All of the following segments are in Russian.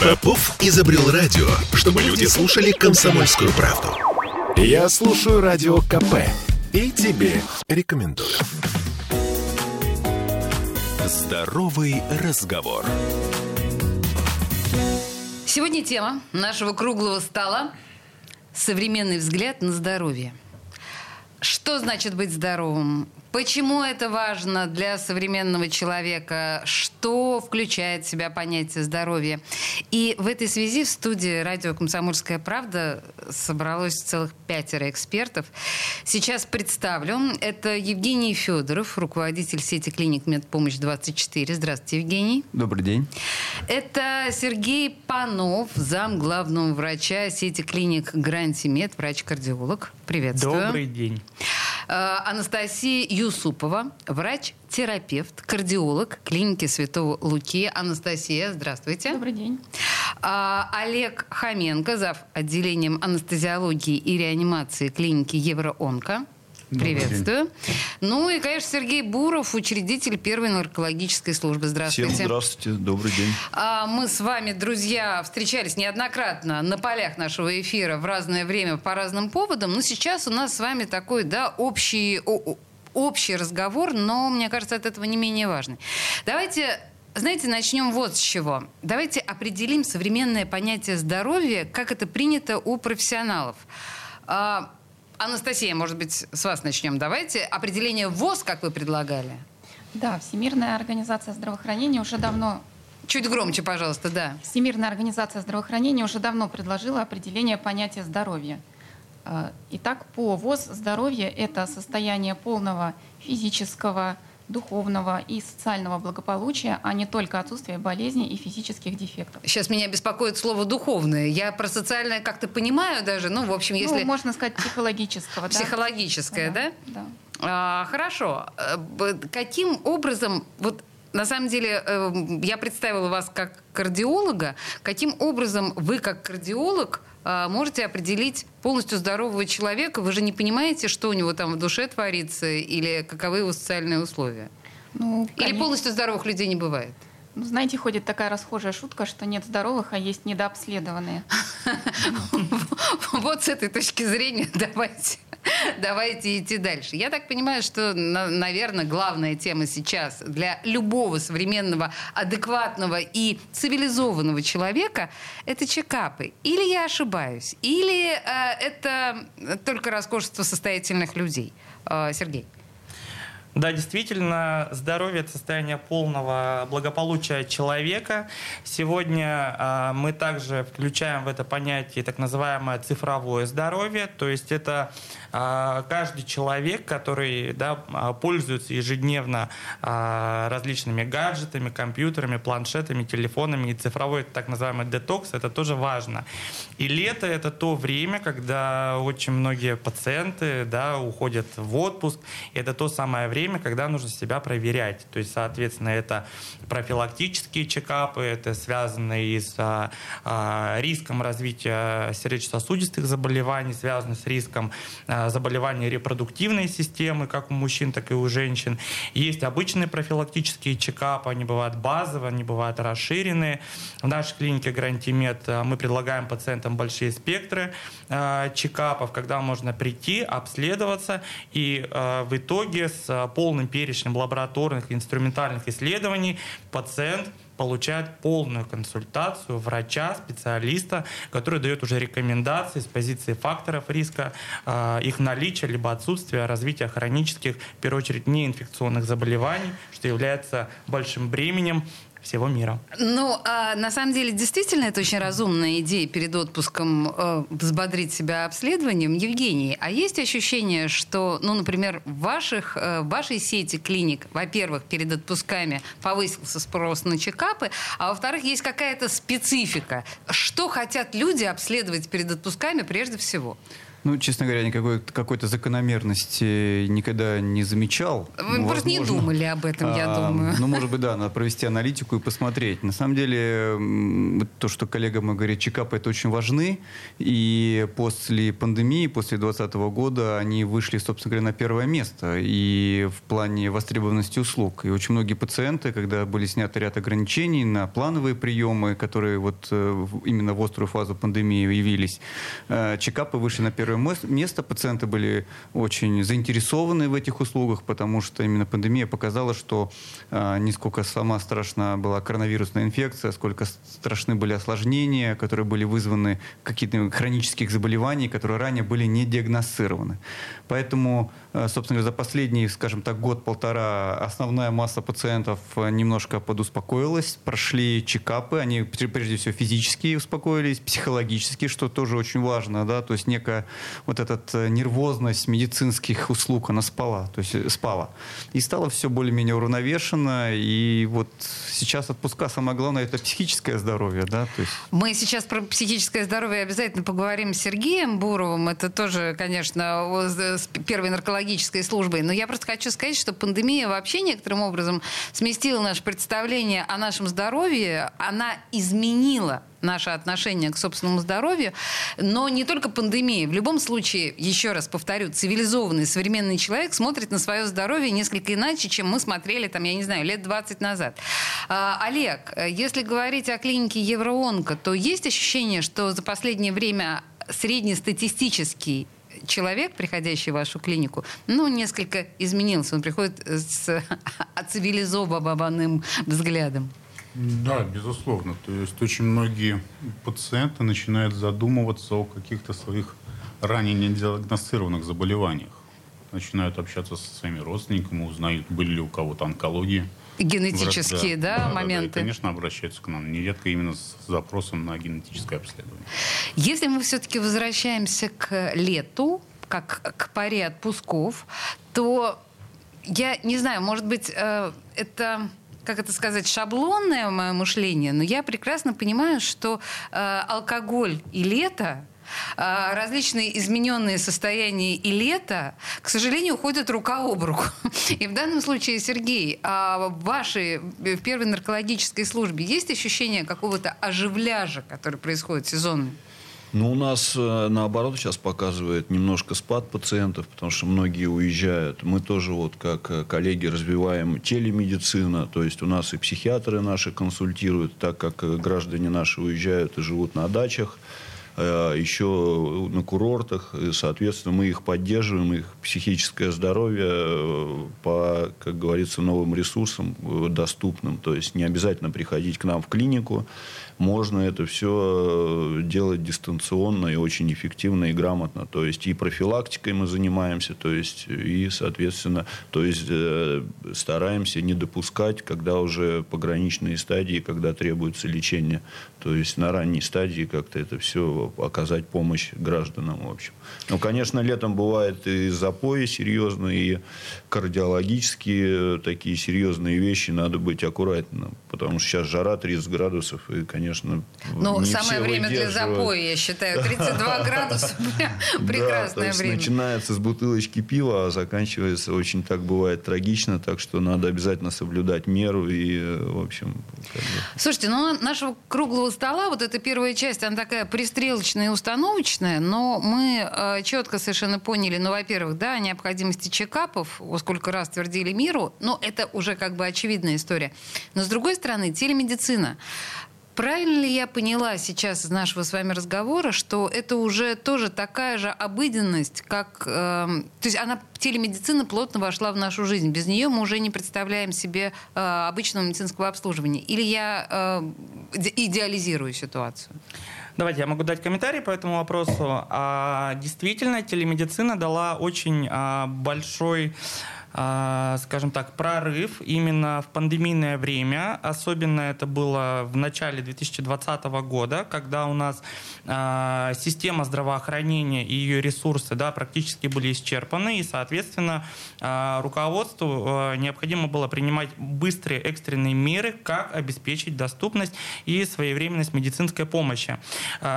Попов изобрел радио, чтобы люди слушали комсомольскую правду. Я слушаю радио КП и тебе рекомендую. Здоровый разговор. Сегодня тема нашего круглого стола – современный взгляд на здоровье. Что значит быть здоровым? Почему это важно для современного человека? Что включает в себя понятие здоровья? И в этой связи в студии радио «Комсомольская правда» собралось целых пятеро экспертов. Сейчас представлю. Это Евгений Федоров, руководитель сети клиник «Медпомощь-24». Здравствуйте, Евгений. Добрый день. Это Сергей Панов, зам главного врача сети клиник «Грантимед», врач-кардиолог. Приветствую. Добрый день. Э, Анастасия Юсупова, врач-терапевт, кардиолог клиники Святого Луки. Анастасия, здравствуйте. Добрый день. А, Олег Хоменко, зав. отделением анестезиологии и реанимации клиники Евроонко. Приветствую. Ну и, конечно, Сергей Буров, учредитель первой наркологической службы. Здравствуйте. Всем здравствуйте, добрый день. А мы с вами, друзья, встречались неоднократно на полях нашего эфира в разное время по разным поводам. Но сейчас у нас с вами такой, да, общий, общий разговор, но, мне кажется, от этого не менее важный. Давайте знаете, начнем вот с чего. Давайте определим современное понятие здоровья, как это принято у профессионалов. А, Анастасия, может быть, с вас начнем. Давайте определение ВОЗ, как вы предлагали. Да, Всемирная организация здравоохранения уже давно Чуть громче, пожалуйста, да. Всемирная организация здравоохранения уже давно предложила определение понятия здоровья. Э, Итак, по ВОЗ здоровье – это состояние полного физического, духовного и социального благополучия, а не только отсутствие болезней и физических дефектов. Сейчас меня беспокоит слово духовное. Я про социальное как-то понимаю даже. Ну, в общем, если Ну, можно сказать, психологического. да? психологическое, да? Да. А, хорошо. Э, Каким образом, вот на самом деле, э, я представила вас как кардиолога. Каким образом вы, как кардиолог, можете определить полностью здорового человека? Вы же не понимаете, что у него там в душе творится или каковы его социальные условия? Ну, Или полностью здоровых людей не бывает? Ну, знаете, ходит такая расхожая шутка, что нет здоровых, а есть недообследованные. Вот с этой точки зрения давайте, давайте идти дальше. Я так понимаю, что, наверное, главная тема сейчас для любого современного, адекватного и цивилизованного человека – это чекапы. Или я ошибаюсь, или э, это только роскошество состоятельных людей. Э, Сергей. Да, действительно, здоровье – это состояние полного благополучия человека. Сегодня а, мы также включаем в это понятие так называемое цифровое здоровье, то есть это а, каждый человек, который да, а, пользуется ежедневно различными гаджетами, компьютерами, планшетами, телефонами, и цифровой так называемый детокс – это тоже важно. И лето – это то время, когда очень многие пациенты да, уходят в отпуск, это то самое время, когда нужно себя проверять. То есть, соответственно, это профилактические чекапы, это связано и с а, а, риском развития сердечно-сосудистых заболеваний, связано с риском а, заболеваний репродуктивной системы, как у мужчин, так и у женщин. Есть обычные профилактические чекапы, они бывают базовые, они бывают расширенные. В нашей клинике Грантимед а, мы предлагаем пациентам большие спектры а, чекапов, когда можно прийти, обследоваться и а, в итоге с полным перечнем лабораторных и инструментальных исследований пациент получает полную консультацию врача, специалиста, который дает уже рекомендации с позиции факторов риска, э, их наличия либо отсутствия развития хронических, в первую очередь, неинфекционных заболеваний, что является большим бременем всего мира. Ну, а на самом деле, действительно, это очень разумная идея перед отпуском э, взбодрить себя обследованием. Евгений, а есть ощущение, что, ну, например, в, ваших, э, вашей сети клиник, во-первых, перед отпусками повысился спрос на чекапы, а во-вторых, есть какая-то специфика. Что хотят люди обследовать перед отпусками прежде всего? Ну, честно говоря, никакой какой-то закономерности никогда не замечал. Вы ну, просто не думали об этом, я а, думаю. Ну, может быть, да, надо провести аналитику и посмотреть. На самом деле, то, что коллега мой говорит, чекапы это очень важны. И после пандемии, после 2020 года, они вышли, собственно говоря, на первое место. И в плане востребованности услуг. И очень многие пациенты, когда были сняты ряд ограничений на плановые приемы, которые вот э, именно в острую фазу пандемии явились, э, чекапы вышли на первое первое место. Пациенты были очень заинтересованы в этих услугах, потому что именно пандемия показала, что э, не сколько сама страшна была коронавирусная инфекция, сколько страшны были осложнения, которые были вызваны какими-то хронических заболеваний, которые ранее были не диагностированы. Поэтому, э, собственно, за последний, скажем так, год-полтора основная масса пациентов э, немножко подуспокоилась, прошли чекапы, они прежде всего физически успокоились, психологически, что тоже очень важно, да, то есть некая вот эта э, нервозность медицинских услуг, она спала, то есть спала. И стало все более-менее уравновешено, и вот сейчас отпуска, самое главное, это психическое здоровье, да, то есть... Мы сейчас про психическое здоровье обязательно поговорим с Сергеем Буровым, это тоже, конечно, с первой наркологической службой. Но я просто хочу сказать, что пандемия вообще некоторым образом сместила наше представление о нашем здоровье. Она изменила наше отношение к собственному здоровью, но не только пандемия. В любом случае, еще раз повторю, цивилизованный современный человек смотрит на свое здоровье несколько иначе, чем мы смотрели, там, я не знаю, лет 20 назад. А, Олег, если говорить о клинике Евроонко, то есть ощущение, что за последнее время среднестатистический человек, приходящий в вашу клинику, ну, несколько изменился. Он приходит с цивилизованным взглядом. Да, безусловно. То есть очень многие пациенты начинают задумываться о каких-то своих ранее недиагностированных заболеваниях. Начинают общаться со своими родственниками, узнают, были ли у кого-то онкологии генетические да, да, да, моменты. Да, и, конечно, обращаются к нам нередко именно с запросом на генетическое обследование. Если мы все-таки возвращаемся к лету, как к паре отпусков, то я не знаю, может быть, э, это как это сказать, шаблонное мое мышление, но я прекрасно понимаю, что э, алкоголь и лето различные измененные состояния и лето, к сожалению, уходят рука об руку. И в данном случае, Сергей, а в вашей в первой наркологической службе есть ощущение какого-то оживляжа, который происходит сезонно? Ну, у нас, э, наоборот, сейчас показывает немножко спад пациентов, потому что многие уезжают. Мы тоже, вот как э, коллеги, развиваем телемедицину, то есть у нас и психиатры наши консультируют, так как э, граждане наши уезжают и живут на дачах. Э, еще на курортах. И, соответственно, мы их поддерживаем, их психическое здоровье э, по, как говорится, новым ресурсам э, доступным. То есть не обязательно приходить к нам в клинику. Можно это все делать дистанционно и очень эффективно и грамотно. То есть и профилактикой мы занимаемся, то есть и, соответственно, то есть стараемся не допускать, когда уже пограничные стадии, когда требуется лечение. То есть на ранней стадии как-то это все оказать помощь гражданам, в общем. Ну, конечно, летом бывает и запои серьезные, и кардиологические такие серьезные вещи. Надо быть аккуратным, потому что сейчас жара 30 градусов, и, конечно, Ну, самое время для запоя, я считаю. 32 градуса – прекрасное время. начинается с бутылочки пива, а заканчивается очень так бывает трагично, так что надо обязательно соблюдать меру и, в общем... Слушайте, ну, нашего круглого стола, вот эта первая часть, она такая пристрелочная и установочная, но мы э, четко совершенно поняли, ну, во-первых, да, о необходимости чекапов, сколько раз твердили миру, но это уже как бы очевидная история. Но, с другой стороны, телемедицина. Правильно ли я поняла сейчас из нашего с вами разговора, что это уже тоже такая же обыденность, как... Э, то есть она, телемедицина плотно вошла в нашу жизнь. Без нее мы уже не представляем себе э, обычного медицинского обслуживания. Или я э, идеализирую ситуацию? Давайте, я могу дать комментарий по этому вопросу. А, действительно, телемедицина дала очень а, большой скажем так, прорыв именно в пандемийное время. Особенно это было в начале 2020 года, когда у нас а, система здравоохранения и ее ресурсы да, практически были исчерпаны, и, соответственно, а, руководству необходимо было принимать быстрые экстренные меры, как обеспечить доступность и своевременность медицинской помощи.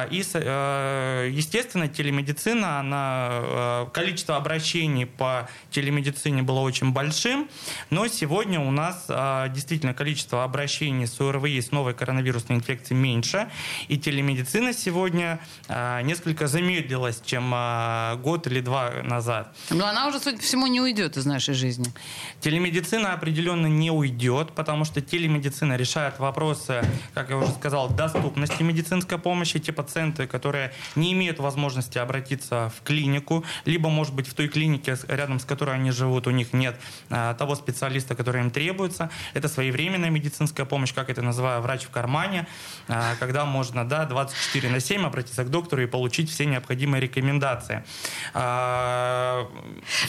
И, естественно, телемедицина, она, количество обращений по телемедицине было очень большим, но сегодня у нас а, действительно количество обращений с ОРВИ с новой коронавирусной инфекцией меньше, и телемедицина сегодня а, несколько замедлилась, чем а, год или два назад. Но она уже, судя по всему, не уйдет из нашей жизни. Телемедицина определенно не уйдет, потому что телемедицина решает вопросы, как я уже сказал, доступности медицинской помощи. Те пациенты, которые не имеют возможности обратиться в клинику, либо, может быть, в той клинике, рядом с которой они живут, у них нет а, того специалиста, который им требуется. Это своевременная медицинская помощь, как это называю, врач в кармане, а, когда можно да, 24 на 7 обратиться к доктору и получить все необходимые рекомендации. А,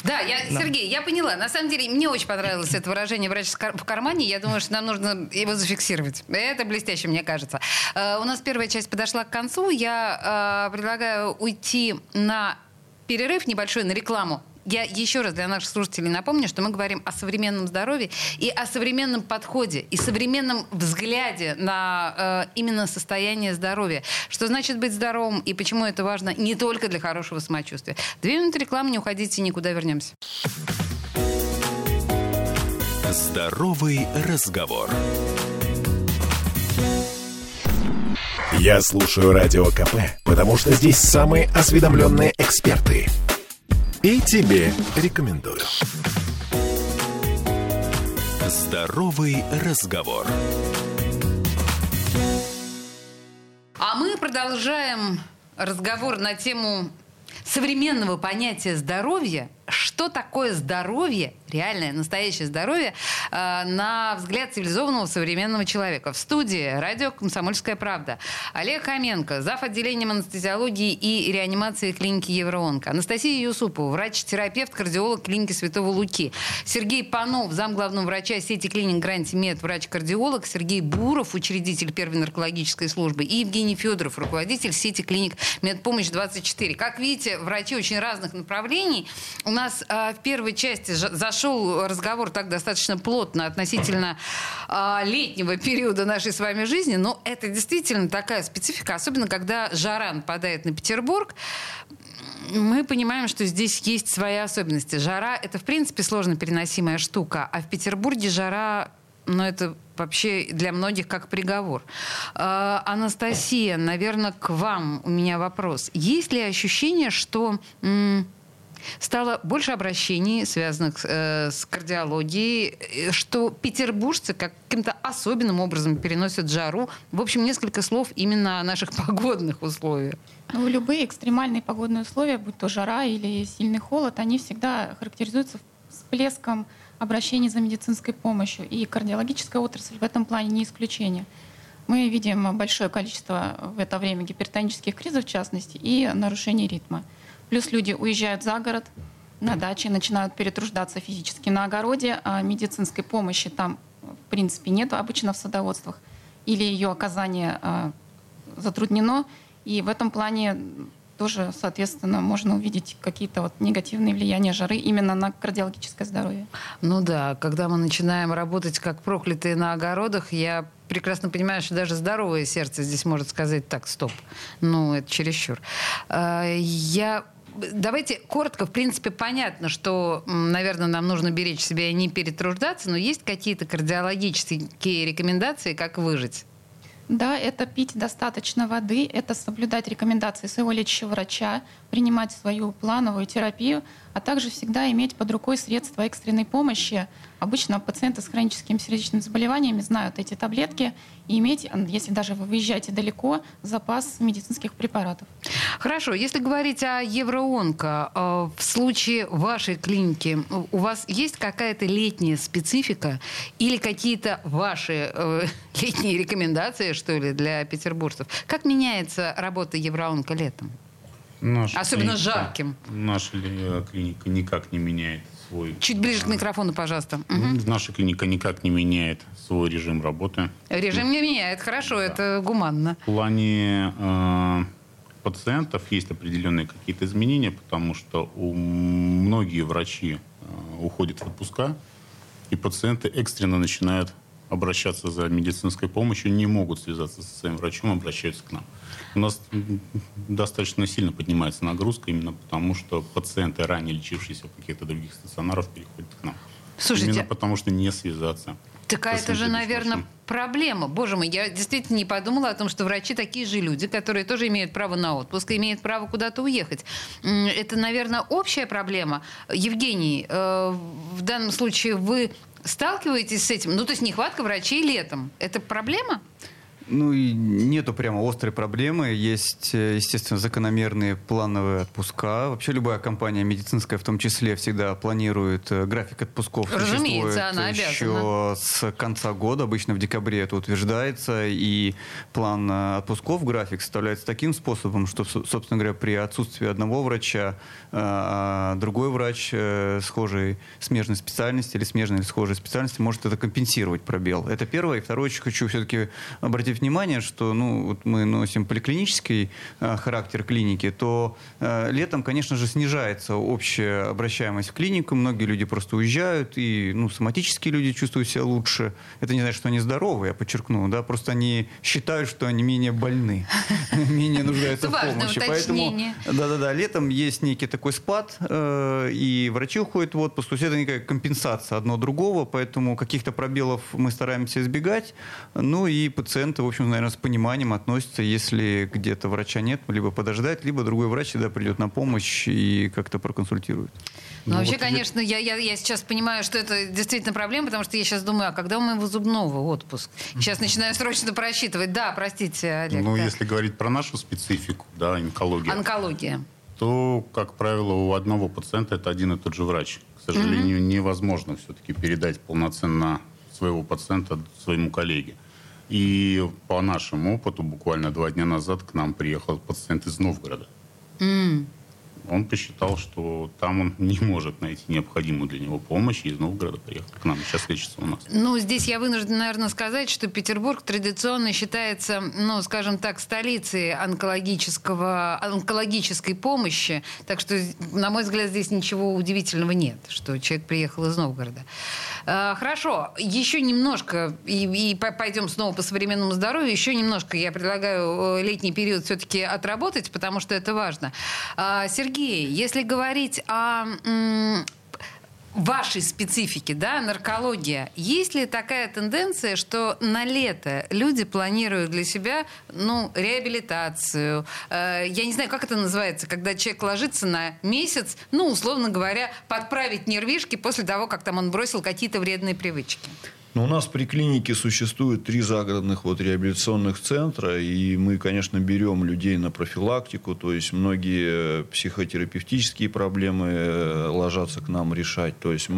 да, я, да. Сергей, я поняла. На самом деле, мне очень понравилось это выражение «врач в кармане». Я думаю, что нам нужно его зафиксировать. Это блестяще, мне кажется. У нас первая часть подошла к концу. Я предлагаю уйти на перерыв небольшой, на рекламу я еще раз для наших слушателей напомню, что мы говорим о современном здоровье и о современном подходе и современном взгляде на э, именно состояние здоровья. Что значит быть здоровым и почему это важно не только для хорошего самочувствия. Две минуты рекламы, не уходите никуда, вернемся. Здоровый разговор. Я слушаю радио КП, потому что здесь самые осведомленные эксперты – и тебе рекомендую. Здоровый разговор. А мы продолжаем разговор на тему современного понятия здоровья что такое здоровье, реальное, настоящее здоровье, на взгляд цивилизованного современного человека. В студии радио «Комсомольская правда». Олег Хоменко, зав. отделением анестезиологии и реанимации клиники Евроонка. Анастасия Юсупова, врач-терапевт, кардиолог клиники Святого Луки. Сергей Панов, зам главного врача сети клиник Гранти Мед, врач-кардиолог. Сергей Буров, учредитель первой наркологической службы. И Евгений Федоров, руководитель сети клиник Медпомощь 24. Как видите, врачи очень разных направлений. У нас э, в первой части зашел разговор так достаточно плотно относительно э, летнего периода нашей с вами жизни, но это действительно такая специфика, особенно когда жара нападает на Петербург мы понимаем, что здесь есть свои особенности. Жара — это, в принципе, сложно переносимая штука, а в Петербурге жара ну, это вообще для многих как приговор. Э, Анастасия, наверное, к вам у меня вопрос. Есть ли ощущение, что... стало больше обращений, связанных э, с кардиологией, э, что петербуржцы каким-то особенным образом переносят жару. В общем, несколько слов именно о наших погодных условиях. Ну, любые экстремальные погодные условия, будь то жара или сильный холод, они всегда характеризуются всплеском обращений за медицинской помощью. И кардиологическая отрасль в этом плане не исключение. Мы видим большое количество в это время гипертонических кризов, в частности, и нарушений ритма. Плюс люди уезжают за город, на даче, начинают перетруждаться физически на огороде, а медицинской помощи там, в принципе, нет обычно в садоводствах, или ее оказание а, затруднено. И в этом плане тоже, соответственно, можно увидеть какие-то вот негативные влияния жары именно на кардиологическое здоровье. Ну да, когда мы начинаем работать как проклятые на огородах, я прекрасно понимаю, что даже здоровое сердце здесь может сказать так, стоп, ну это чересчур. А, я давайте коротко, в принципе, понятно, что, наверное, нам нужно беречь себя и не перетруждаться, но есть какие-то кардиологические рекомендации, как выжить? Да, это пить достаточно воды, это соблюдать рекомендации своего лечащего врача, принимать свою плановую терапию, а также всегда иметь под рукой средства экстренной помощи. Обычно пациенты с хроническими сердечными заболеваниями знают эти таблетки и иметь, если даже вы выезжаете далеко, запас медицинских препаратов. Хорошо, если говорить о Евроонко, э, в случае вашей клиники у вас есть какая-то летняя специфика или какие-то ваши э, летние рекомендации, что ли, для петербуржцев? Как меняется работа Евроонко летом? Наша Особенно клиника, жарким. Наша клиника никак не меняет свой... Чуть ближе к микрофону, пожалуйста. Ну, Наша клиника никак не меняет свой режим работы. Режим не меняет, хорошо, это гуманно. В плане э, пациентов есть определенные какие-то изменения, потому что у многие врачи э, уходят в отпуска, и пациенты экстренно начинают обращаться за медицинской помощью, не могут связаться со своим врачом, обращаются к нам. У нас достаточно сильно поднимается нагрузка, именно потому что пациенты, ранее лечившиеся в каких-то других стационарах, переходят к нам. Слушайте, Именно потому что не связаться. Так со это же, наверное, проблема. Боже мой, я действительно не подумала о том, что врачи такие же люди, которые тоже имеют право на отпуск, имеют право куда-то уехать. Это, наверное, общая проблема. Евгений, э, в данном случае вы сталкиваетесь с этим? Ну, то есть нехватка врачей летом. Это проблема? Ну и нету прямо острой проблемы. Есть, э, естественно, закономерные плановые отпуска. Вообще любая компания медицинская в том числе всегда планирует э, график отпусков. Разумеется, она Еще с конца года, обычно в декабре это утверждается. И план э, отпусков, график составляется таким способом, что, со- собственно говоря, при отсутствии одного врача, а другой врач схожей, смежной специальности или смежной или схожей специальности может это компенсировать пробел. Это первое. И второе, хочу все-таки обратить внимание, что ну, вот мы носим поликлинический э, характер клиники, то э, летом, конечно же, снижается общая обращаемость в клинику. Многие люди просто уезжают, и ну, соматические люди чувствуют себя лучше. Это не значит, что они здоровы, я подчеркну, да, просто они считают, что они менее больны, менее нуждаются в помощи. Поэтому, да-да-да, летом есть некий такой спад, э, и врачи уходят в отпуск. То есть это некая компенсация одно другого, поэтому каких-то пробелов мы стараемся избегать. Ну и пациенты, в общем, наверное, с пониманием относятся, если где-то врача нет, либо подождать, либо другой врач всегда придет на помощь и как-то проконсультирует. Ну, Ну, вообще, вот конечно, я, я, я сейчас понимаю, что это действительно проблема, потому что я сейчас думаю, а когда у моего зубного отпуск? Сейчас начинаю срочно просчитывать. Да, простите, Олег. Ну, да. если говорить про нашу специфику, да, онкологию, Онкология. то, как правило, у одного пациента это один и тот же врач. К сожалению, невозможно все-таки передать полноценно своего пациента своему коллеге. И по нашему опыту, буквально два дня назад к нам приехал пациент из Новгорода. М. Он посчитал, что там он не может найти необходимую для него помощь, и из Новгорода приехал к нам. Сейчас лечится у нас. Ну, здесь я вынуждена, наверное, сказать, что Петербург традиционно считается, ну, скажем так, столицей онкологического, онкологической помощи. Так что, на мой взгляд, здесь ничего удивительного нет, что человек приехал из Новгорода. А, Хорошо, еще немножко, и, и по- пойдем снова по современному здоровью, еще немножко я предлагаю э, летний период все-таки отработать, потому что это важно. А, Сергей, если говорить о вашей специфики, да, наркология, есть ли такая тенденция, что на лето люди планируют для себя, ну, реабилитацию, э, я не знаю, как это называется, когда человек ложится на месяц, ну, условно говоря, подправить нервишки после того, как там он бросил какие-то вредные привычки? Ну, у нас при клинике существует три загородных вот реабилитационных центра, и мы, конечно, берем людей на профилактику, то есть многие психотерапевтические проблемы э, ложатся к нам решать. То есть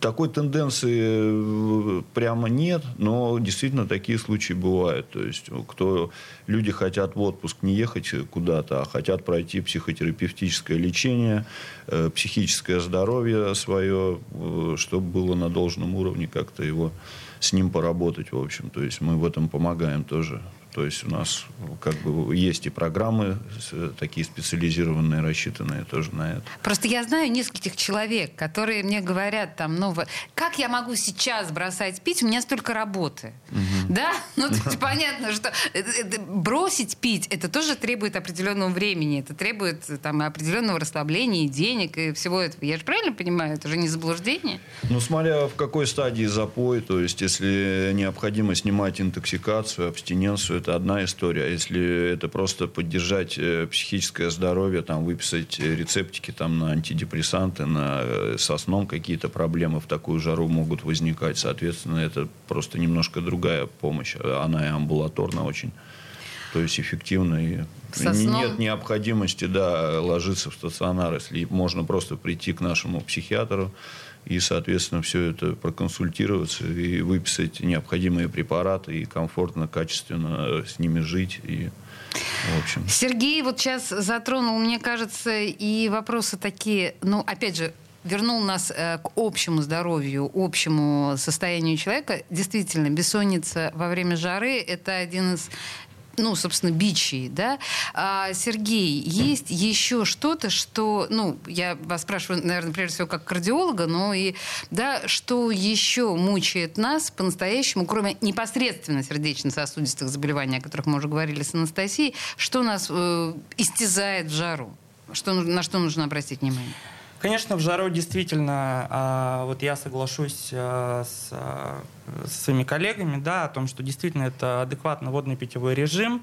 такой тенденции э, прямо нет, но действительно такие случаи бывают. То есть кто люди хотят в отпуск не ехать куда-то, а хотят пройти психотерапевтическое лечение, э, психическое здоровье свое, э, чтобы было на должном уровне как-то его с ним поработать, в общем. То есть мы в этом помогаем тоже. То есть у нас как бы есть и программы такие специализированные, рассчитанные тоже на это. Просто я знаю нескольких человек, которые мне говорят там, ну, как я могу сейчас бросать пить, у меня столько работы. Да? Ну, то есть понятно, что это- это бросить пить, это тоже требует определенного времени, это требует э, там определенного расслабления, и денег и всего этого. Я же правильно понимаю? Это же не заблуждение? Ну, смотря в какой стадии запой, то есть, если необходимо снимать интоксикацию, абстиненцию, это одна история. А Если это просто поддержать э, психическое здоровье, там, выписать э, рецептики там, на антидепрессанты, на э, со сном какие-то проблемы в такую жару могут возникать, соответственно, это просто немножко другая помощь. Она и амбулаторно очень. То есть эффективно и Со сном? нет необходимости да, ложиться в стационар, если можно просто прийти к нашему психиатру и, соответственно, все это проконсультироваться и выписать необходимые препараты и комфортно, качественно с ними жить. И, в общем, Сергей вот сейчас затронул, мне кажется, и вопросы такие, ну, опять же, вернул нас э, к общему здоровью, общему состоянию человека. Действительно, бессонница во время жары – это один из ну, собственно, бичи, да. А, Сергей, есть еще что-то, что, ну, я вас спрашиваю, наверное, прежде всего, как кардиолога, но и, да, что еще мучает нас по-настоящему, кроме непосредственно сердечно-сосудистых заболеваний, о которых мы уже говорили с Анастасией, что нас э, истязает в жару? Что, на что нужно обратить внимание? Конечно, в жару действительно, а, вот я соглашусь а, с, а, с своими коллегами, да, о том, что действительно это адекватно водный питьевой режим.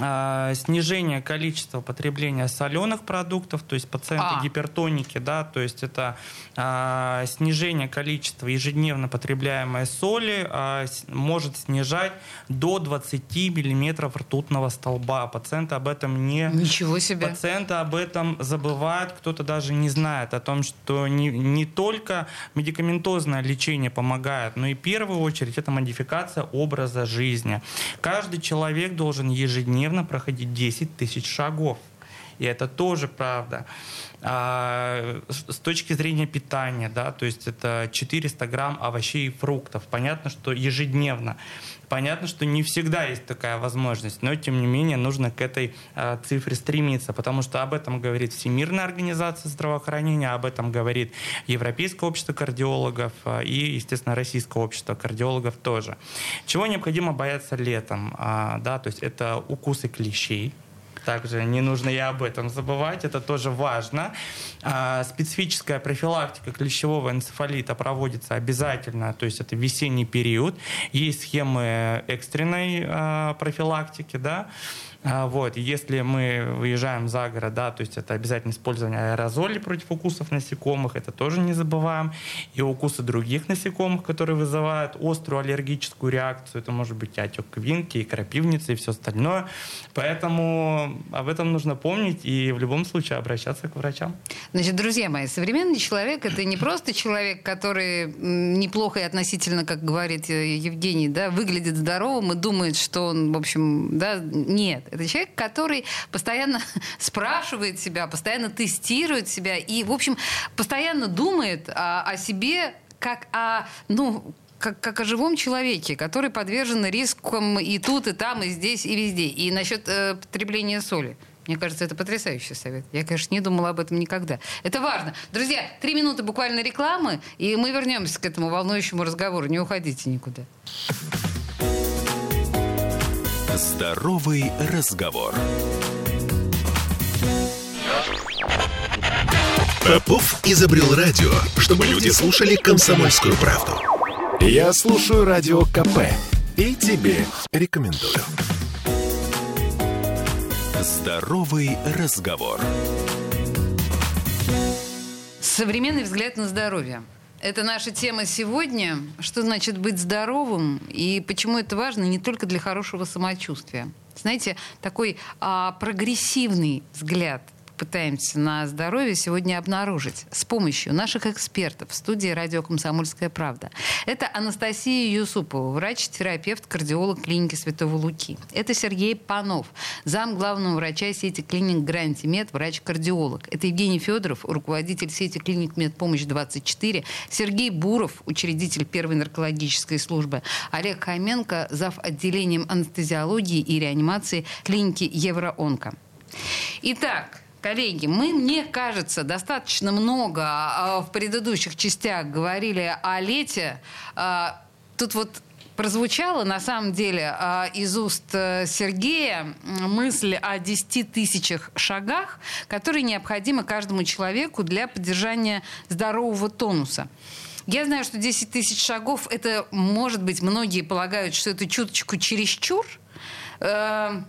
А, снижение количества потребления соленых продуктов, то есть пациенты а. гипертоники, да, то есть это а, снижение количества ежедневно потребляемой соли а, может снижать до 20 миллиметров ртутного столба. Пациенты об этом не... Ничего себе! Пациенты об этом забывают, кто-то даже не знает о том, что не, не только медикаментозное лечение помогает, но и в первую очередь это модификация образа жизни. Каждый человек должен ежедневно ежедневно проходить 10 тысяч шагов. И это тоже правда. А, с точки зрения питания, да, то есть это 400 грамм овощей и фруктов. Понятно, что ежедневно. Понятно, что не всегда есть такая возможность, но тем не менее нужно к этой а, цифре стремиться, потому что об этом говорит Всемирная организация здравоохранения, об этом говорит Европейское общество кардиологов а, и, естественно, Российское общество кардиологов тоже. Чего необходимо бояться летом? А, да, то есть это укусы клещей, также не нужно и об этом забывать, это тоже важно. А, специфическая профилактика клещевого энцефалита проводится обязательно, то есть это весенний период. Есть схемы экстренной а, профилактики, да, вот. Если мы выезжаем за город, да, то есть это обязательно использование аэрозолей против укусов насекомых, это тоже не забываем. И укусы других насекомых, которые вызывают острую аллергическую реакцию, это может быть отек квинки, и крапивницы, и все остальное. Поэтому об этом нужно помнить и в любом случае обращаться к врачам. Значит, друзья мои, современный человек это не просто человек, который неплохо и относительно, как говорит э, Евгений, да, выглядит здоровым и думает, что он, в общем, да, нет. Это человек, который постоянно спрашивает себя, постоянно тестирует себя и, в общем, постоянно думает о, о себе как о, ну, как, как о живом человеке, который подвержен рискам и тут, и там, и здесь, и везде. И насчет э, потребления соли. Мне кажется, это потрясающий совет. Я, конечно, не думала об этом никогда. Это важно. Друзья, три минуты буквально рекламы, и мы вернемся к этому волнующему разговору. Не уходите никуда. Здоровый разговор. Попов изобрел радио, чтобы люди слушали комсомольскую правду. Я слушаю радио КП и тебе рекомендую. Здоровый разговор. Современный взгляд на здоровье. Это наша тема сегодня. Что значит быть здоровым и почему это важно не только для хорошего самочувствия. Знаете, такой а, прогрессивный взгляд пытаемся на здоровье сегодня обнаружить с помощью наших экспертов в студии «Радио Комсомольская правда». Это Анастасия Юсупова, врач-терапевт, кардиолог клиники Святого Луки. Это Сергей Панов, зам главного врача сети клиник Грантимед, врач-кардиолог. Это Евгений Федоров, руководитель сети клиник Медпомощь-24. Сергей Буров, учредитель первой наркологической службы. Олег Хоменко, зав. отделением анестезиологии и реанимации клиники Евроонко. Итак, Коллеги, мы, мне кажется, достаточно много а, в предыдущих частях говорили о лете. А, тут вот прозвучала на самом деле а, из уст э, Сергея мысль о 10 тысячах шагах, которые необходимы каждому человеку для поддержания здорового тонуса. Я знаю, что 10 тысяч шагов, это, может быть, многие полагают, что это чуточку чересчур. Э,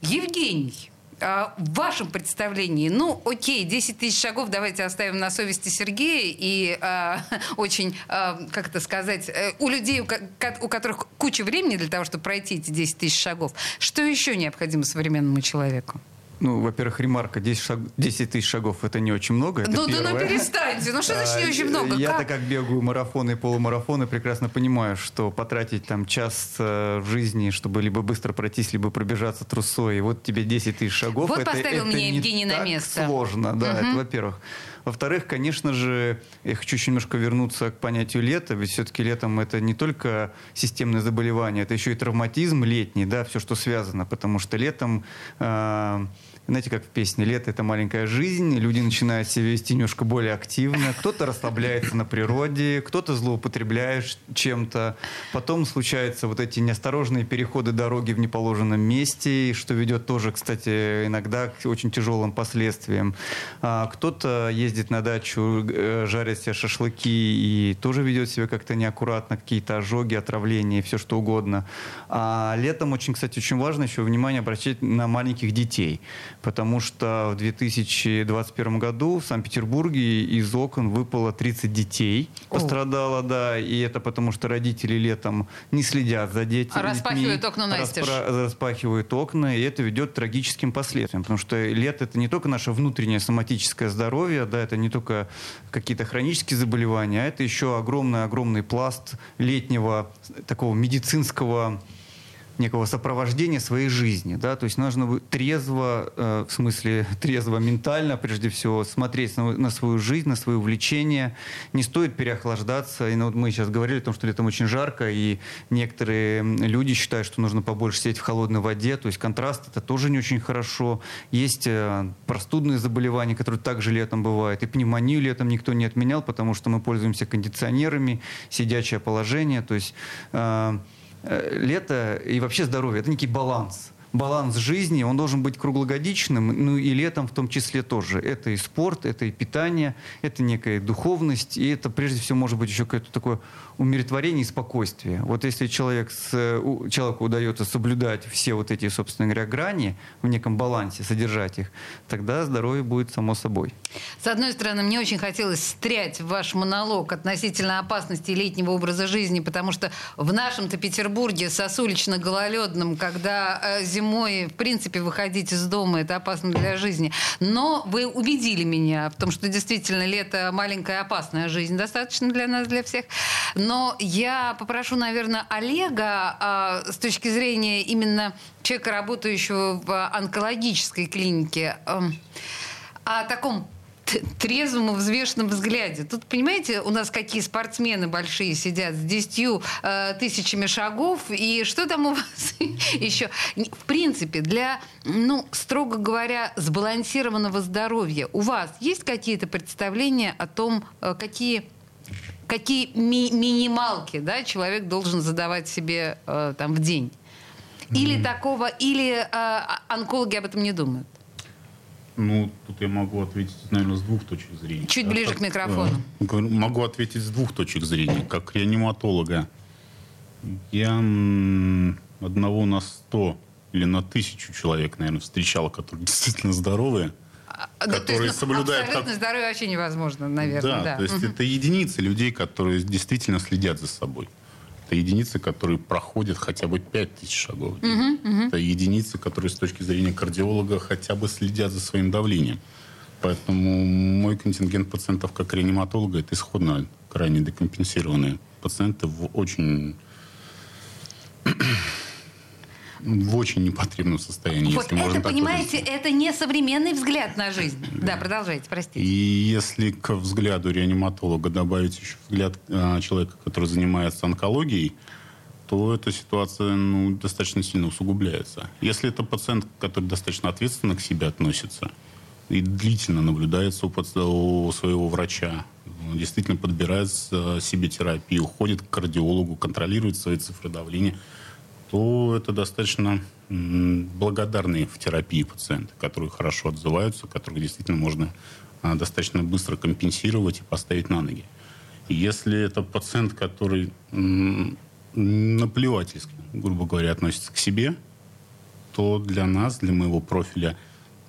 Евгений, в вашем представлении, ну, окей, 10 тысяч шагов давайте оставим на совести Сергея и а, очень, а, как это сказать, э, у людей, у которых куча времени для того, чтобы пройти эти 10 тысяч шагов, что еще необходимо современному человеку? Ну, во-первых, ремарка, 10, шаг... 10 тысяч шагов это не очень много. Это ну, первое. да ну перестаньте, ну что значит не очень много? Я-то как бегаю марафоны и полумарафоны, прекрасно понимаю, что потратить там час э, в жизни, чтобы либо быстро пройтись, либо пробежаться трусой, и вот тебе 10 тысяч шагов. Вот это, поставил это меня Евгений не на так место. сложно, да, угу. это во-первых. Во-вторых, конечно же, я хочу еще немножко вернуться к понятию лета, ведь все-таки летом это не только системное заболевание, это еще и травматизм летний, да, все, что связано, потому что летом э, знаете, как в песне «Лето – это маленькая жизнь», люди начинают себя вести немножко более активно, кто-то расслабляется на природе, кто-то злоупотребляет чем-то, потом случаются вот эти неосторожные переходы дороги в неположенном месте, что ведет тоже, кстати, иногда к очень тяжелым последствиям. А кто-то ездит на дачу, э, жарит себе шашлыки и тоже ведет себя как-то неаккуратно, какие-то ожоги, отравления, все что угодно. А летом очень, кстати, очень важно еще внимание обращать на маленьких детей потому что в 2021 году в Санкт-Петербурге из окон выпало 30 детей. Пострадало, да, и это потому что родители летом не следят за детьми. Распахивают окна настежь. Распра- распахивают окна, и это ведет к трагическим последствиям, потому что лето это не только наше внутреннее соматическое здоровье, да, это не только какие-то хронические заболевания, а это еще огромный-огромный пласт летнего такого медицинского некого сопровождения своей жизни. Да? То есть нужно трезво, э, в смысле трезво ментально, прежде всего, смотреть на, свою жизнь, на свои увлечения. Не стоит переохлаждаться. И ну, вот мы сейчас говорили о том, что летом очень жарко, и некоторые люди считают, что нужно побольше сидеть в холодной воде. То есть контраст это тоже не очень хорошо. Есть э, простудные заболевания, которые также летом бывают. И пневмонию летом никто не отменял, потому что мы пользуемся кондиционерами, сидячее положение. То есть Э, лето и вообще здоровье – это некий баланс баланс жизни, он должен быть круглогодичным, ну и летом в том числе тоже. Это и спорт, это и питание, это некая духовность, и это прежде всего может быть еще какое-то такое умиротворение и спокойствие. Вот если человек с, человеку удается соблюдать все вот эти, собственно говоря, грани в неком балансе, содержать их, тогда здоровье будет само собой. С одной стороны, мне очень хотелось встрять в ваш монолог относительно опасности летнего образа жизни, потому что в нашем-то Петербурге сосулично-гололедном, когда э, зимой, в принципе, выходить из дома, это опасно для жизни. Но вы убедили меня в том, что действительно лето маленькая опасная жизнь достаточно для нас, для всех. Но я попрошу, наверное, Олега а, с точки зрения именно человека, работающего в онкологической клинике, а, о таком трезвом и взвешенном взгляде. Тут, понимаете, у нас какие спортсмены большие сидят с 10 э, тысячами шагов, и что там у вас еще? В принципе, для, ну, строго говоря, сбалансированного здоровья у вас есть какие-то представления о том, э, какие какие ми- минималки да, человек должен задавать себе э, там, в день. Или mm. такого, или э, онкологи об этом не думают. Ну, тут я могу ответить, наверное, с двух точек зрения. Чуть ближе как, к микрофону. Э, могу ответить с двух точек зрения. Как реаниматолога, я одного на сто или на тысячу человек, наверное, встречал, которые действительно здоровые. А, да, которые есть, ну, соблюдают... Абсолютно как... здоровье вообще невозможно, наверное. Да, да. то есть угу. это единицы людей, которые действительно следят за собой. Это единицы, которые проходят хотя бы 5000 шагов. Угу, угу. Это единицы, которые с точки зрения кардиолога хотя бы следят за своим давлением. Поэтому мой контингент пациентов как реаниматолога это исходно крайне декомпенсированные пациенты в очень в очень непотребном состоянии. Вот это, понимаете, выразиться. это не современный взгляд на жизнь. Да, продолжайте, простите. И если к взгляду реаниматолога добавить еще взгляд э, человека, который занимается онкологией, то эта ситуация ну, достаточно сильно усугубляется. Если это пациент, который достаточно ответственно к себе относится и длительно наблюдается у, у своего врача, действительно подбирает себе терапию, ходит к кардиологу, контролирует свои цифры давления, то это достаточно благодарные в терапии пациенты, которые хорошо отзываются, которых действительно можно а, достаточно быстро компенсировать и поставить на ноги. Если это пациент, который наплевательски, грубо говоря, относится к себе, то для нас, для моего профиля,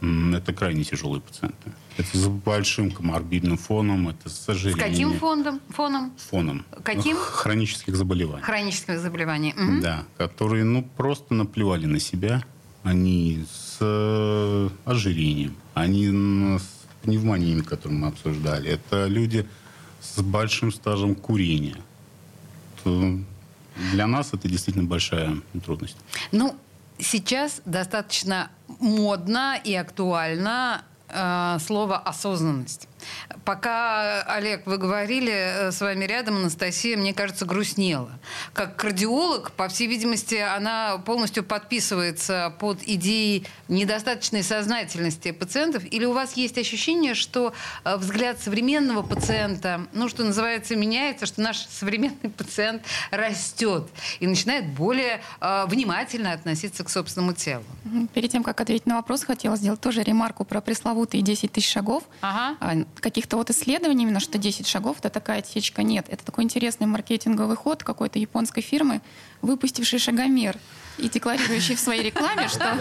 это крайне тяжелые пациенты. Это с большим коморбидным фоном, это с ожирением. С каким фондом, фоном? Фоном. Каким? Хронических заболеваний. Хронических заболеваний. Угу. Да, которые, ну, просто наплевали на себя. Они с э, ожирением, они с пневмониями, которые мы обсуждали. Это люди с большим стажем курения. То для нас это действительно большая трудность. Ну, сейчас достаточно модно и актуально э, слово осознанность. Пока, Олег, вы говорили э, с вами рядом, Анастасия, мне кажется, грустнела. Как кардиолог, по всей видимости, она полностью подписывается под идеей недостаточной сознательности пациентов. Или у вас есть ощущение, что э, взгляд современного пациента, ну, что называется, меняется, что наш современный пациент растет и начинает более э, внимательно относиться к собственному телу? Перед тем, как ответить на вопрос, хотела сделать тоже ремарку про пресловутые 10 тысяч шагов. Ага. Каких-то вот исследований именно, что 10 шагов это такая отсечка нет. Это такой интересный маркетинговый ход какой-то японской фирмы, выпустивший шагомер и декларирующий в своей рекламе, что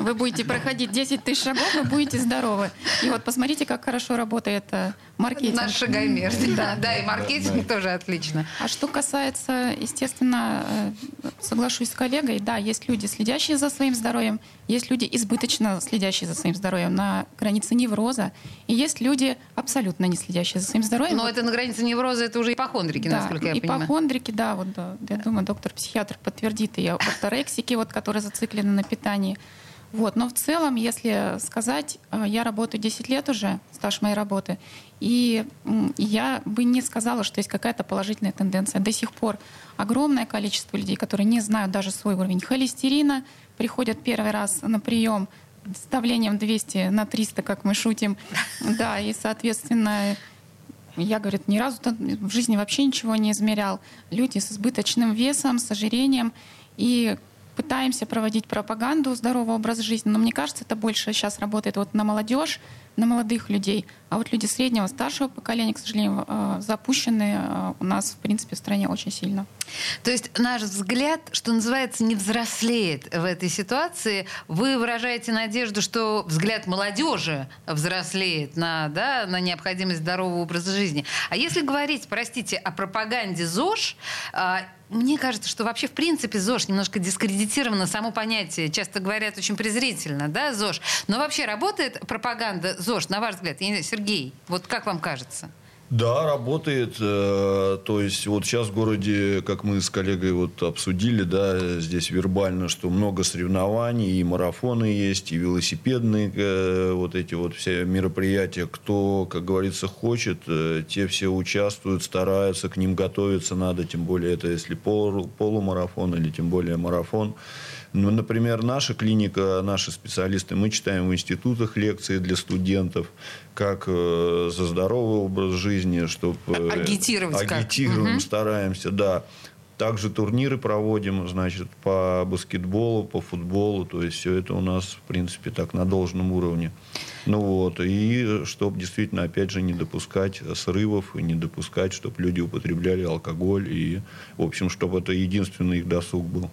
вы будете проходить 10 тысяч шагов, вы будете здоровы. И вот посмотрите, как хорошо работает э, маркетинг. Наш шагомер. Да, да, и маркетинг тоже отлично. А что касается, естественно, э, соглашусь с коллегой, да, есть люди, следящие за своим здоровьем, есть люди, избыточно следящие за своим здоровьем на границе невроза, и есть люди, абсолютно не следящие за своим здоровьем. Но Вот, это на границе невроза, это уже ипохондрики, да, насколько я понимаю. ипохондрики, да, вот, да, я думаю, доктор-психиатр подтвердит, и орторексики, вот, которые зациклены на питании. Вот. Но в целом, если сказать, э, я работаю 10 лет уже, стаж моей работы, и я бы не сказала, что есть какая-то положительная тенденция. До сих пор огромное количество людей, которые не знают даже свой уровень холестерина, приходят первый раз на прием с давлением 200 на 300, как мы шутим. Да, и, соответственно, я, говорит, ни разу в жизни вообще ничего не измерял. Люди с избыточным весом, с ожирением. И пытаемся проводить пропаганду здорового образа жизни, но мне кажется, это больше сейчас работает вот на молодежь, на молодых людей. А вот люди среднего, старшего поколения, к сожалению, э, запущены э, у нас, в принципе, в стране очень сильно. То есть наш взгляд, что называется, не взрослеет в этой ситуации. Вы выражаете надежду, что взгляд молодежи взрослеет на, да, на необходимость здорового образа жизни. А если говорить, простите, о пропаганде ЗОЖ, а, мне кажется, что вообще в принципе ЗОЖ немножко дискредитировано само понятие. Часто говорят очень презрительно, да, ЗОЖ. Но вообще работает пропаганда ЗОЖ, на ваш взгляд? Сергей, вот как вам кажется? Да, работает. э, То есть вот сейчас в городе, как мы с коллегой вот обсудили, да, здесь вербально, что много соревнований, и марафоны есть, и велосипедные э, вот эти вот все мероприятия. Кто, как говорится, хочет, э, те все участвуют, стараются, к ним готовиться надо, тем более это если полу- полумарафон или тем более марафон. Ну, например, наша клиника, наши специалисты, мы читаем в институтах лекции для студентов, как э, за здоровый образ жизни, чтобы... Агитировать как. Агитируем, Мгм. стараемся, да. Также турниры проводим, значит, по баскетболу, по футболу. То есть все это у нас, в принципе, так на должном уровне. Ну вот. И чтобы действительно, опять же, не допускать срывов и не допускать, чтобы люди употребляли алкоголь. И, в общем, чтобы это единственный их досуг был.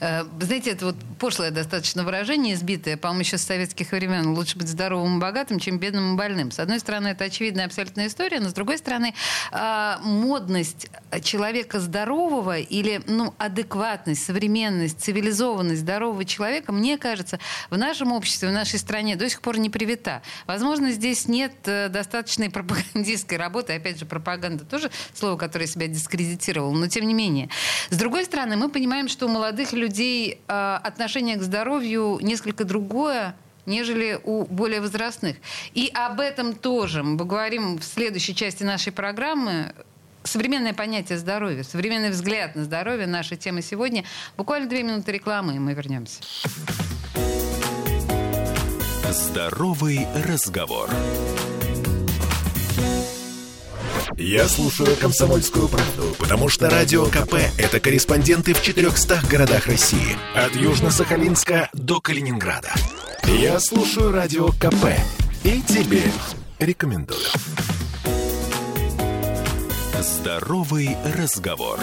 Э, знаете, это вот пошлое достаточно выражение, избитое, по-моему, еще с советских времен. Лучше быть здоровым и богатым, чем бедным и больным. С одной стороны, это очевидная абсолютная история, но с другой стороны, а, модность человека здорового или ну, адекватность, современность, цивилизованность здорового человека, мне кажется, в нашем обществе, в нашей стране до сих пор не привита. Возможно, здесь нет э, достаточной пропагандистской работы. Опять же, пропаганда тоже слово, которое себя дискредитировало, но тем не менее. С другой стороны, мы понимаем, что молодых людей э, отношение к здоровью несколько другое, нежели у более возрастных. И об этом тоже мы поговорим в следующей части нашей программы. Современное понятие здоровья, современный взгляд на здоровье, наша тема сегодня. Буквально две минуты рекламы, и мы вернемся. Здоровый разговор. Я слушаю «Комсомольскую правду», потому что «Радио КП» — это корреспонденты в 400 городах России. От Южно-Сахалинска до Калининграда. Я слушаю «Радио КП» и тебе рекомендую. Здоровый разговор.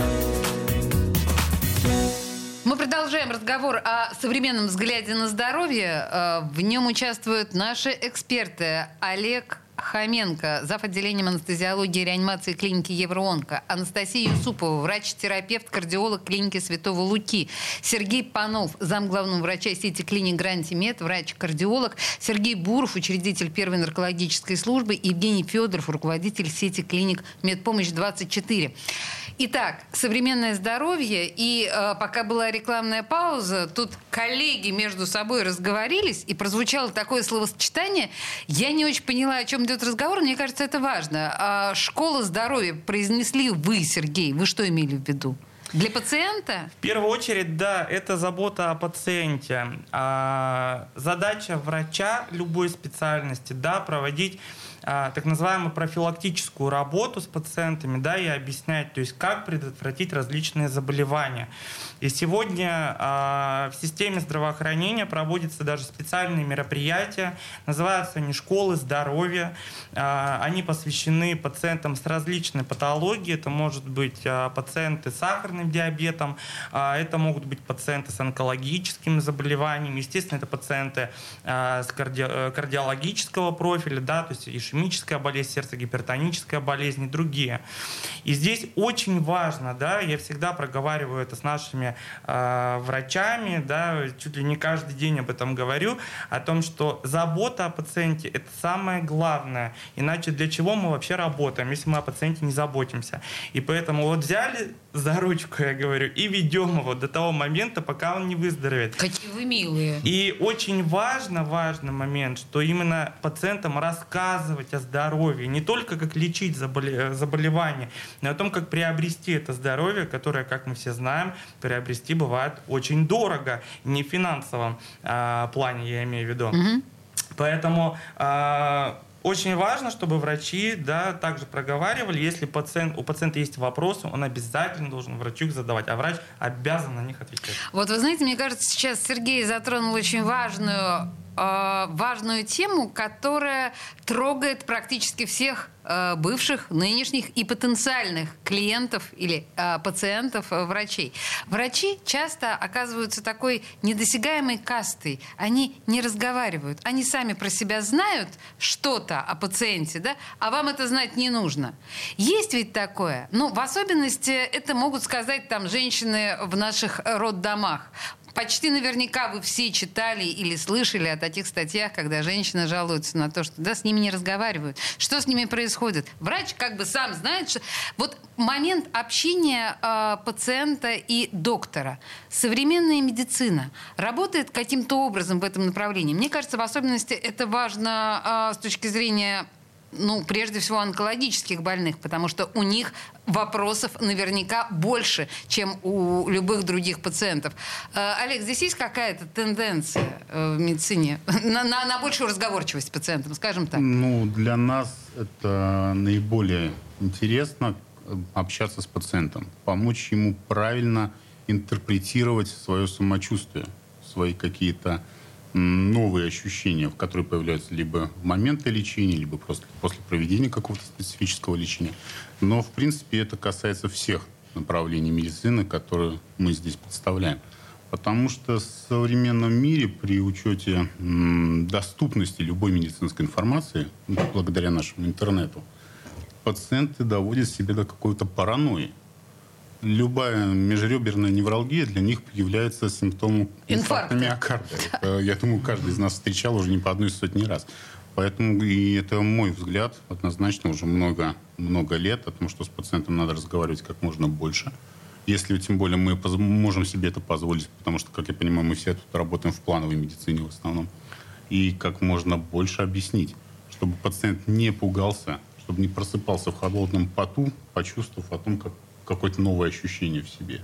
Мы продолжаем разговор о современном взгляде на здоровье. Э, В нем участвуют наши эксперты Олег Хоменко, зав. отделением анестезиологии и реанимации клиники Евроонко, Анастасия Юсупова, врач-терапевт, кардиолог клиники Святого Луки, Сергей Панов, зам. главного врача сети клиник Грантимед, врач-кардиолог, Сергей Буров, учредитель первой наркологической службы, Евгений Федоров, руководитель сети клиник Медпомощь 24. Итак, современное здоровье. И э, пока была рекламная пауза, тут коллеги между собой разговорились, и прозвучало такое словосочетание. Я не очень поняла, о чем идет разговор. Мне кажется, это важно. А школа здоровья произнесли вы, Сергей. Вы что имели в виду? Для пациента? В первую очередь, да, это забота о пациенте. А, задача врача любой специальности, да, проводить так называемую профилактическую работу с пациентами, да, и объяснять, то есть как предотвратить различные заболевания. И сегодня а, в системе здравоохранения проводятся даже специальные мероприятия, называются они школы здоровья, а, они посвящены пациентам с различной патологией, это может быть а, пациенты с сахарным диабетом, а, это могут быть пациенты с онкологическими заболеваниями, естественно, это пациенты а, с карди... Э, кардиологического профиля, да, то есть ишемическая болезнь сердца, гипертоническая болезнь и другие. И здесь очень важно, да, я всегда проговариваю это с нашими э, врачами, да, чуть ли не каждый день об этом говорю, о том, что забота о пациенте – это самое главное. Иначе для чего мы вообще работаем, если мы о пациенте не заботимся? И поэтому вот взяли за ручку, я говорю, и ведем его до того момента, пока он не выздоровеет. Какие вы милые. И очень важно, важный момент, что именно пациентам рассказывать о здоровье, не только как лечить заболевание, но и о том, как приобрести это здоровье, которое, как мы все знаем, приобрести бывает очень дорого, не в финансовом э, плане, я имею в виду. Угу. Поэтому э, очень важно, чтобы врачи да, также проговаривали, если пациент, у пациента есть вопросы, он обязательно должен врачу их задавать, а врач обязан на них отвечать. Вот вы знаете, мне кажется, сейчас Сергей затронул очень важную важную тему, которая трогает практически всех э, бывших, нынешних и потенциальных клиентов или э, пациентов врачей. Врачи часто оказываются такой недосягаемой кастой. Они не разговаривают. Они сами про себя знают что-то о пациенте, да? а вам это знать не нужно. Есть ведь такое. Ну, в особенности это могут сказать там женщины в наших роддомах. Почти наверняка вы все читали или слышали о таких статьях, когда женщины жалуются на то, что да, с ними не разговаривают. Что с ними происходит? Врач как бы сам знает, что... Вот момент общения э, пациента и доктора. Современная медицина работает каким-то образом в этом направлении. Мне кажется, в особенности это важно э, с точки зрения ну, прежде всего, онкологических больных, потому что у них вопросов наверняка больше, чем у любых других пациентов. Э, Олег, здесь есть какая-то тенденция э, в медицине на, на, на большую разговорчивость с пациентом, скажем так? Ну, для нас это наиболее интересно э, общаться с пациентом, помочь ему правильно интерпретировать свое самочувствие, свои какие-то новые ощущения, которые появляются либо в моменты лечения, либо просто после проведения какого-то специфического лечения. Но, в принципе, это касается всех направлений медицины, которые мы здесь представляем. Потому что в современном мире при учете доступности любой медицинской информации, благодаря нашему интернету, пациенты доводят себя до какой-то паранойи любая межреберная невралгия для них является симптомом инфаркта, миокарда. Это, я думаю, каждый из нас встречал уже не по одной сотни раз. Поэтому и это мой взгляд однозначно уже много, много лет о том, что с пациентом надо разговаривать как можно больше. Если тем более мы можем себе это позволить, потому что, как я понимаю, мы все тут работаем в плановой медицине в основном. И как можно больше объяснить, чтобы пациент не пугался, чтобы не просыпался в холодном поту, почувствовав о том, как какое-то новое ощущение в себе.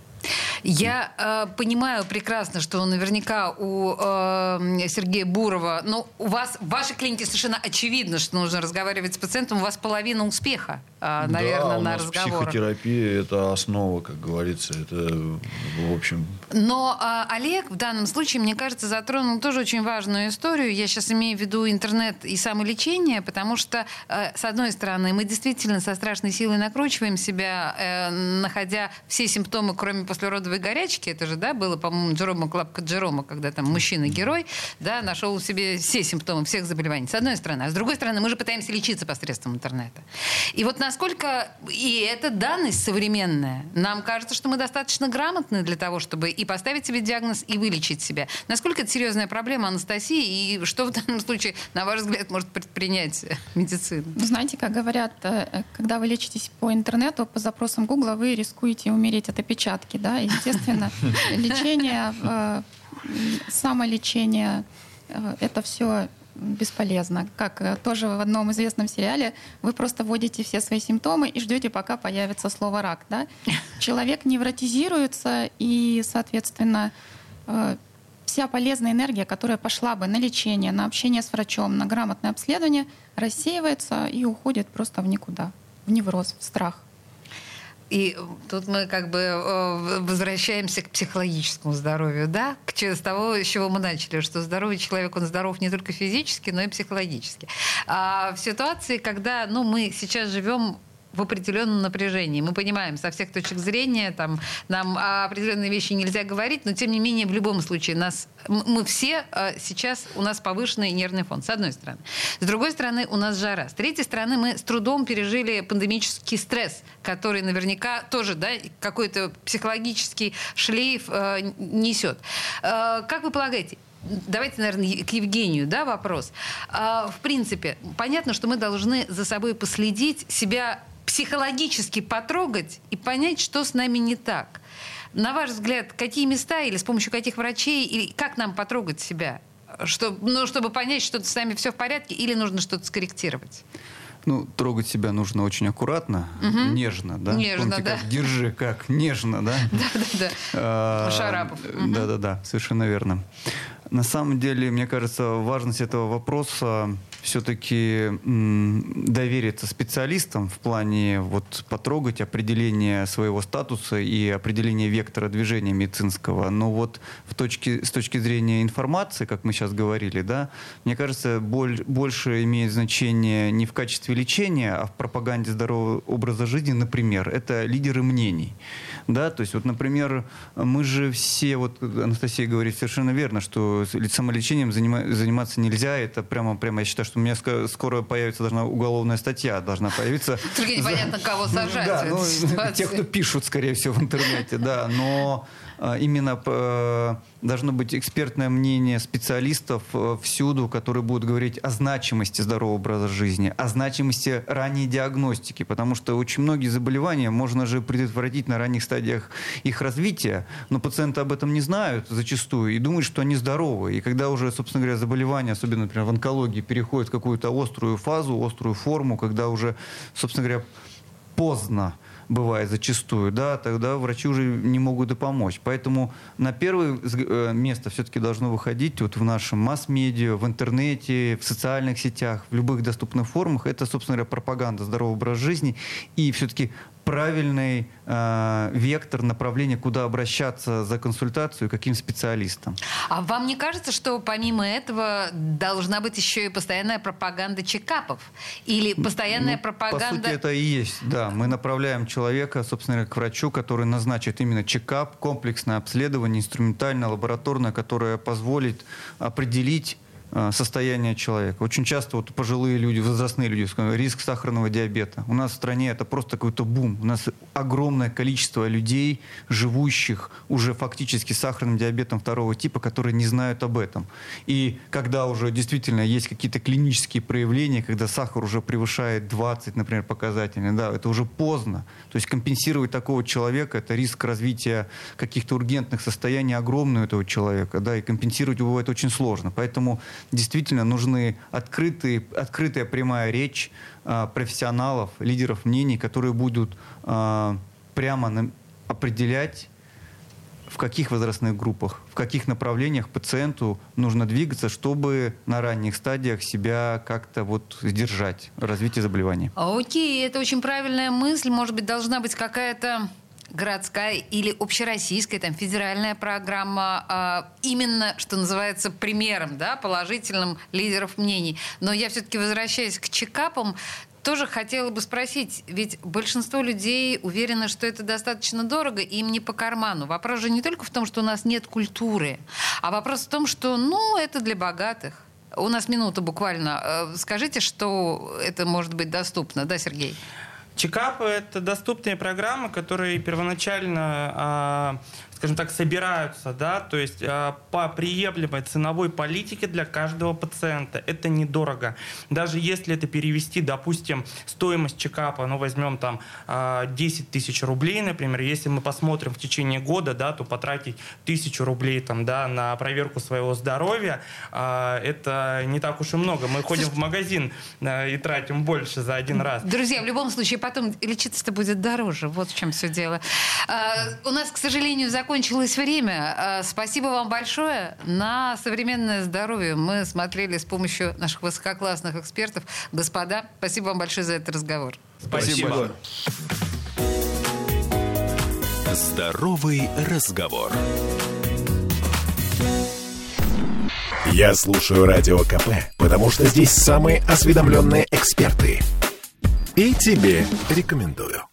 Я э, понимаю прекрасно, что наверняка у э, Сергея Бурова, ну, у вас, в вашей клинике совершенно очевидно, что нужно разговаривать с пациентом, у вас половина успеха, э, наверное, да, у на нас разговор. Психотерапия – это основа, как говорится, это, в общем... Но э, Олег в данном случае, мне кажется, затронул тоже очень важную историю. Я сейчас имею в виду интернет и самолечение, потому что, э, с одной стороны, мы действительно со страшной силой накручиваем себя, э, находя все симптомы, кроме послеродовой горячки, это же, да, было, по-моему, Джерома Клапка Джерома, когда там мужчина-герой, да, нашел в себе все симптомы всех заболеваний, с одной стороны. А с другой стороны, мы же пытаемся лечиться посредством интернета. И вот насколько, и это данность современная, нам кажется, что мы достаточно грамотны для того, чтобы и поставить себе диагноз, и вылечить себя. Насколько это серьезная проблема, Анастасия, и что в данном случае, на ваш взгляд, может предпринять медицина? Вы знаете, как говорят, э, когда вы лечитесь по интернету, по запросам Гугла, вы рискуете умереть от опечатки. Да? Естественно, лечение, э, самолечение, э, это все бесполезно. Как э, тоже в одном известном сериале, вы просто вводите все свои симптомы и ждете, пока появится слово рак. Да? Человек невротизируется, и, соответственно, э, вся полезная энергия, которая пошла бы на лечение, на общение с врачом, на грамотное обследование, рассеивается и уходит просто в никуда, в невроз, в страх. И тут мы как бы э, возвращаемся к психологическому здоровью, да, к с того, с чего мы начали, что здоровый человек, он здоров не только физически, но и психологически. А в ситуации, когда, ну, мы сейчас живем в определенном напряжении. Мы понимаем, со всех точек зрения, там, нам определенные вещи нельзя говорить, но тем не менее, в любом случае, нас, мы все а, сейчас, у нас повышенный нервный фон, с одной стороны. С другой стороны, у нас жара. С третьей стороны, мы с трудом пережили пандемический стресс, который наверняка тоже да, какой-то психологический шлейф э, несет. Э, как вы полагаете, Давайте, наверное, к Евгению да, вопрос. А, в принципе, понятно, что мы должны за собой последить, себя психологически потрогать и понять, что с нами не так. На ваш взгляд, какие места или с помощью каких врачей, или как нам потрогать себя? Что, ну, чтобы понять, что с нами все в порядке, или нужно что-то скорректировать? Ну, трогать себя нужно очень аккуратно, угу. нежно, да? Нежно, Помните, да. Как, держи, как нежно, да? Да-да-да. А, Шарапов. Да-да-да, совершенно верно. На самом деле, мне кажется, важность этого вопроса все-таки довериться специалистам в плане вот потрогать определение своего статуса и определение вектора движения медицинского. Но вот в точке, с точки зрения информации, как мы сейчас говорили, да, мне кажется, боль, больше имеет значение не в качестве лечения, а в пропаганде здорового образа жизни, например, это лидеры мнений. Да, то есть вот, например, мы же все, вот Анастасия говорит совершенно верно, что самолечением занима, заниматься нельзя, это прямо, прямо я считаю, что у меня скоро появится должна уголовная статья, должна появиться. Только непонятно, кого сажать. Да, ну, тех, кто пишут, скорее всего, в интернете, да, но именно э, должно быть экспертное мнение специалистов э, всюду, которые будут говорить о значимости здорового образа жизни, о значимости ранней диагностики, потому что очень многие заболевания можно же предотвратить на ранних стадиях их развития, но пациенты об этом не знают зачастую и думают, что они здоровы. И когда уже, собственно говоря, заболевание, особенно, например, в онкологии, переходит в какую-то острую фазу, острую форму, когда уже, собственно говоря, поздно бывает зачастую, да, тогда врачи уже не могут и помочь. Поэтому на первое э, место все-таки должно выходить вот в нашем масс-медиа, в интернете, в социальных сетях, в любых доступных формах. Это, собственно говоря, пропаганда здорового образа жизни и все-таки правильный э, вектор направления, куда обращаться за консультацию, каким специалистам. А вам не кажется, что помимо этого должна быть еще и постоянная пропаганда чекапов? Или постоянная ну, пропаганда... По сути, это и есть, да. Мы направляем человека, собственно к врачу, который назначит именно чекап, комплексное обследование, инструментальное, лабораторное, которое позволит определить состояние человека. Очень часто вот пожилые люди, возрастные люди, риск сахарного диабета. У нас в стране это просто какой-то бум. У нас огромное количество людей, живущих уже фактически сахарным диабетом второго типа, которые не знают об этом. И когда уже действительно есть какие-то клинические проявления, когда сахар уже превышает 20, например, показателей, да, это уже поздно. То есть компенсировать такого человека, это риск развития каких-то ургентных состояний огромный у этого человека, да, и компенсировать его бывает очень сложно. Поэтому действительно нужны открытые, открытая прямая речь э, профессионалов, лидеров мнений, которые будут э, прямо на, определять в каких возрастных группах, в каких направлениях пациенту нужно двигаться, чтобы на ранних стадиях себя как-то вот сдержать развитие заболевания. Окей, это очень правильная мысль. Может быть, должна быть какая-то городская или общероссийская, там, федеральная программа, а, именно, что называется, примером, да, положительным лидеров мнений. Но я все-таки возвращаюсь к чекапам, тоже хотела бы спросить, ведь большинство людей уверены, что это достаточно дорого и им не по карману. Вопрос же не только в том, что у нас нет культуры, а вопрос в том, что, ну, это для богатых. У нас минута буквально. Э, скажите, что это может быть доступно, да, Сергей? Чекапы – это доступные программы, которые первоначально а, скажем так, собираются, да, то есть э, по приемлемой ценовой политике для каждого пациента. Это недорого. Даже если это перевести, допустим, стоимость чекапа, ну, возьмем там 10 тысяч рублей, например, если мы посмотрим в течение года, да, то потратить тысячу рублей там, да, на проверку своего здоровья, это не так уж и много. Мы ходим в магазин и тратим больше за один раз. Друзья, в любом случае, потом лечиться-то будет дороже. Вот в чем все дело. У нас, к сожалению, закончилось время. Спасибо вам большое. На современное здоровье мы смотрели с помощью наших высококлассных экспертов. Господа, спасибо вам большое за этот разговор. Спасибо. Здоровый разговор. Я слушаю Радио КП, потому что здесь самые осведомленные эксперты. И тебе рекомендую.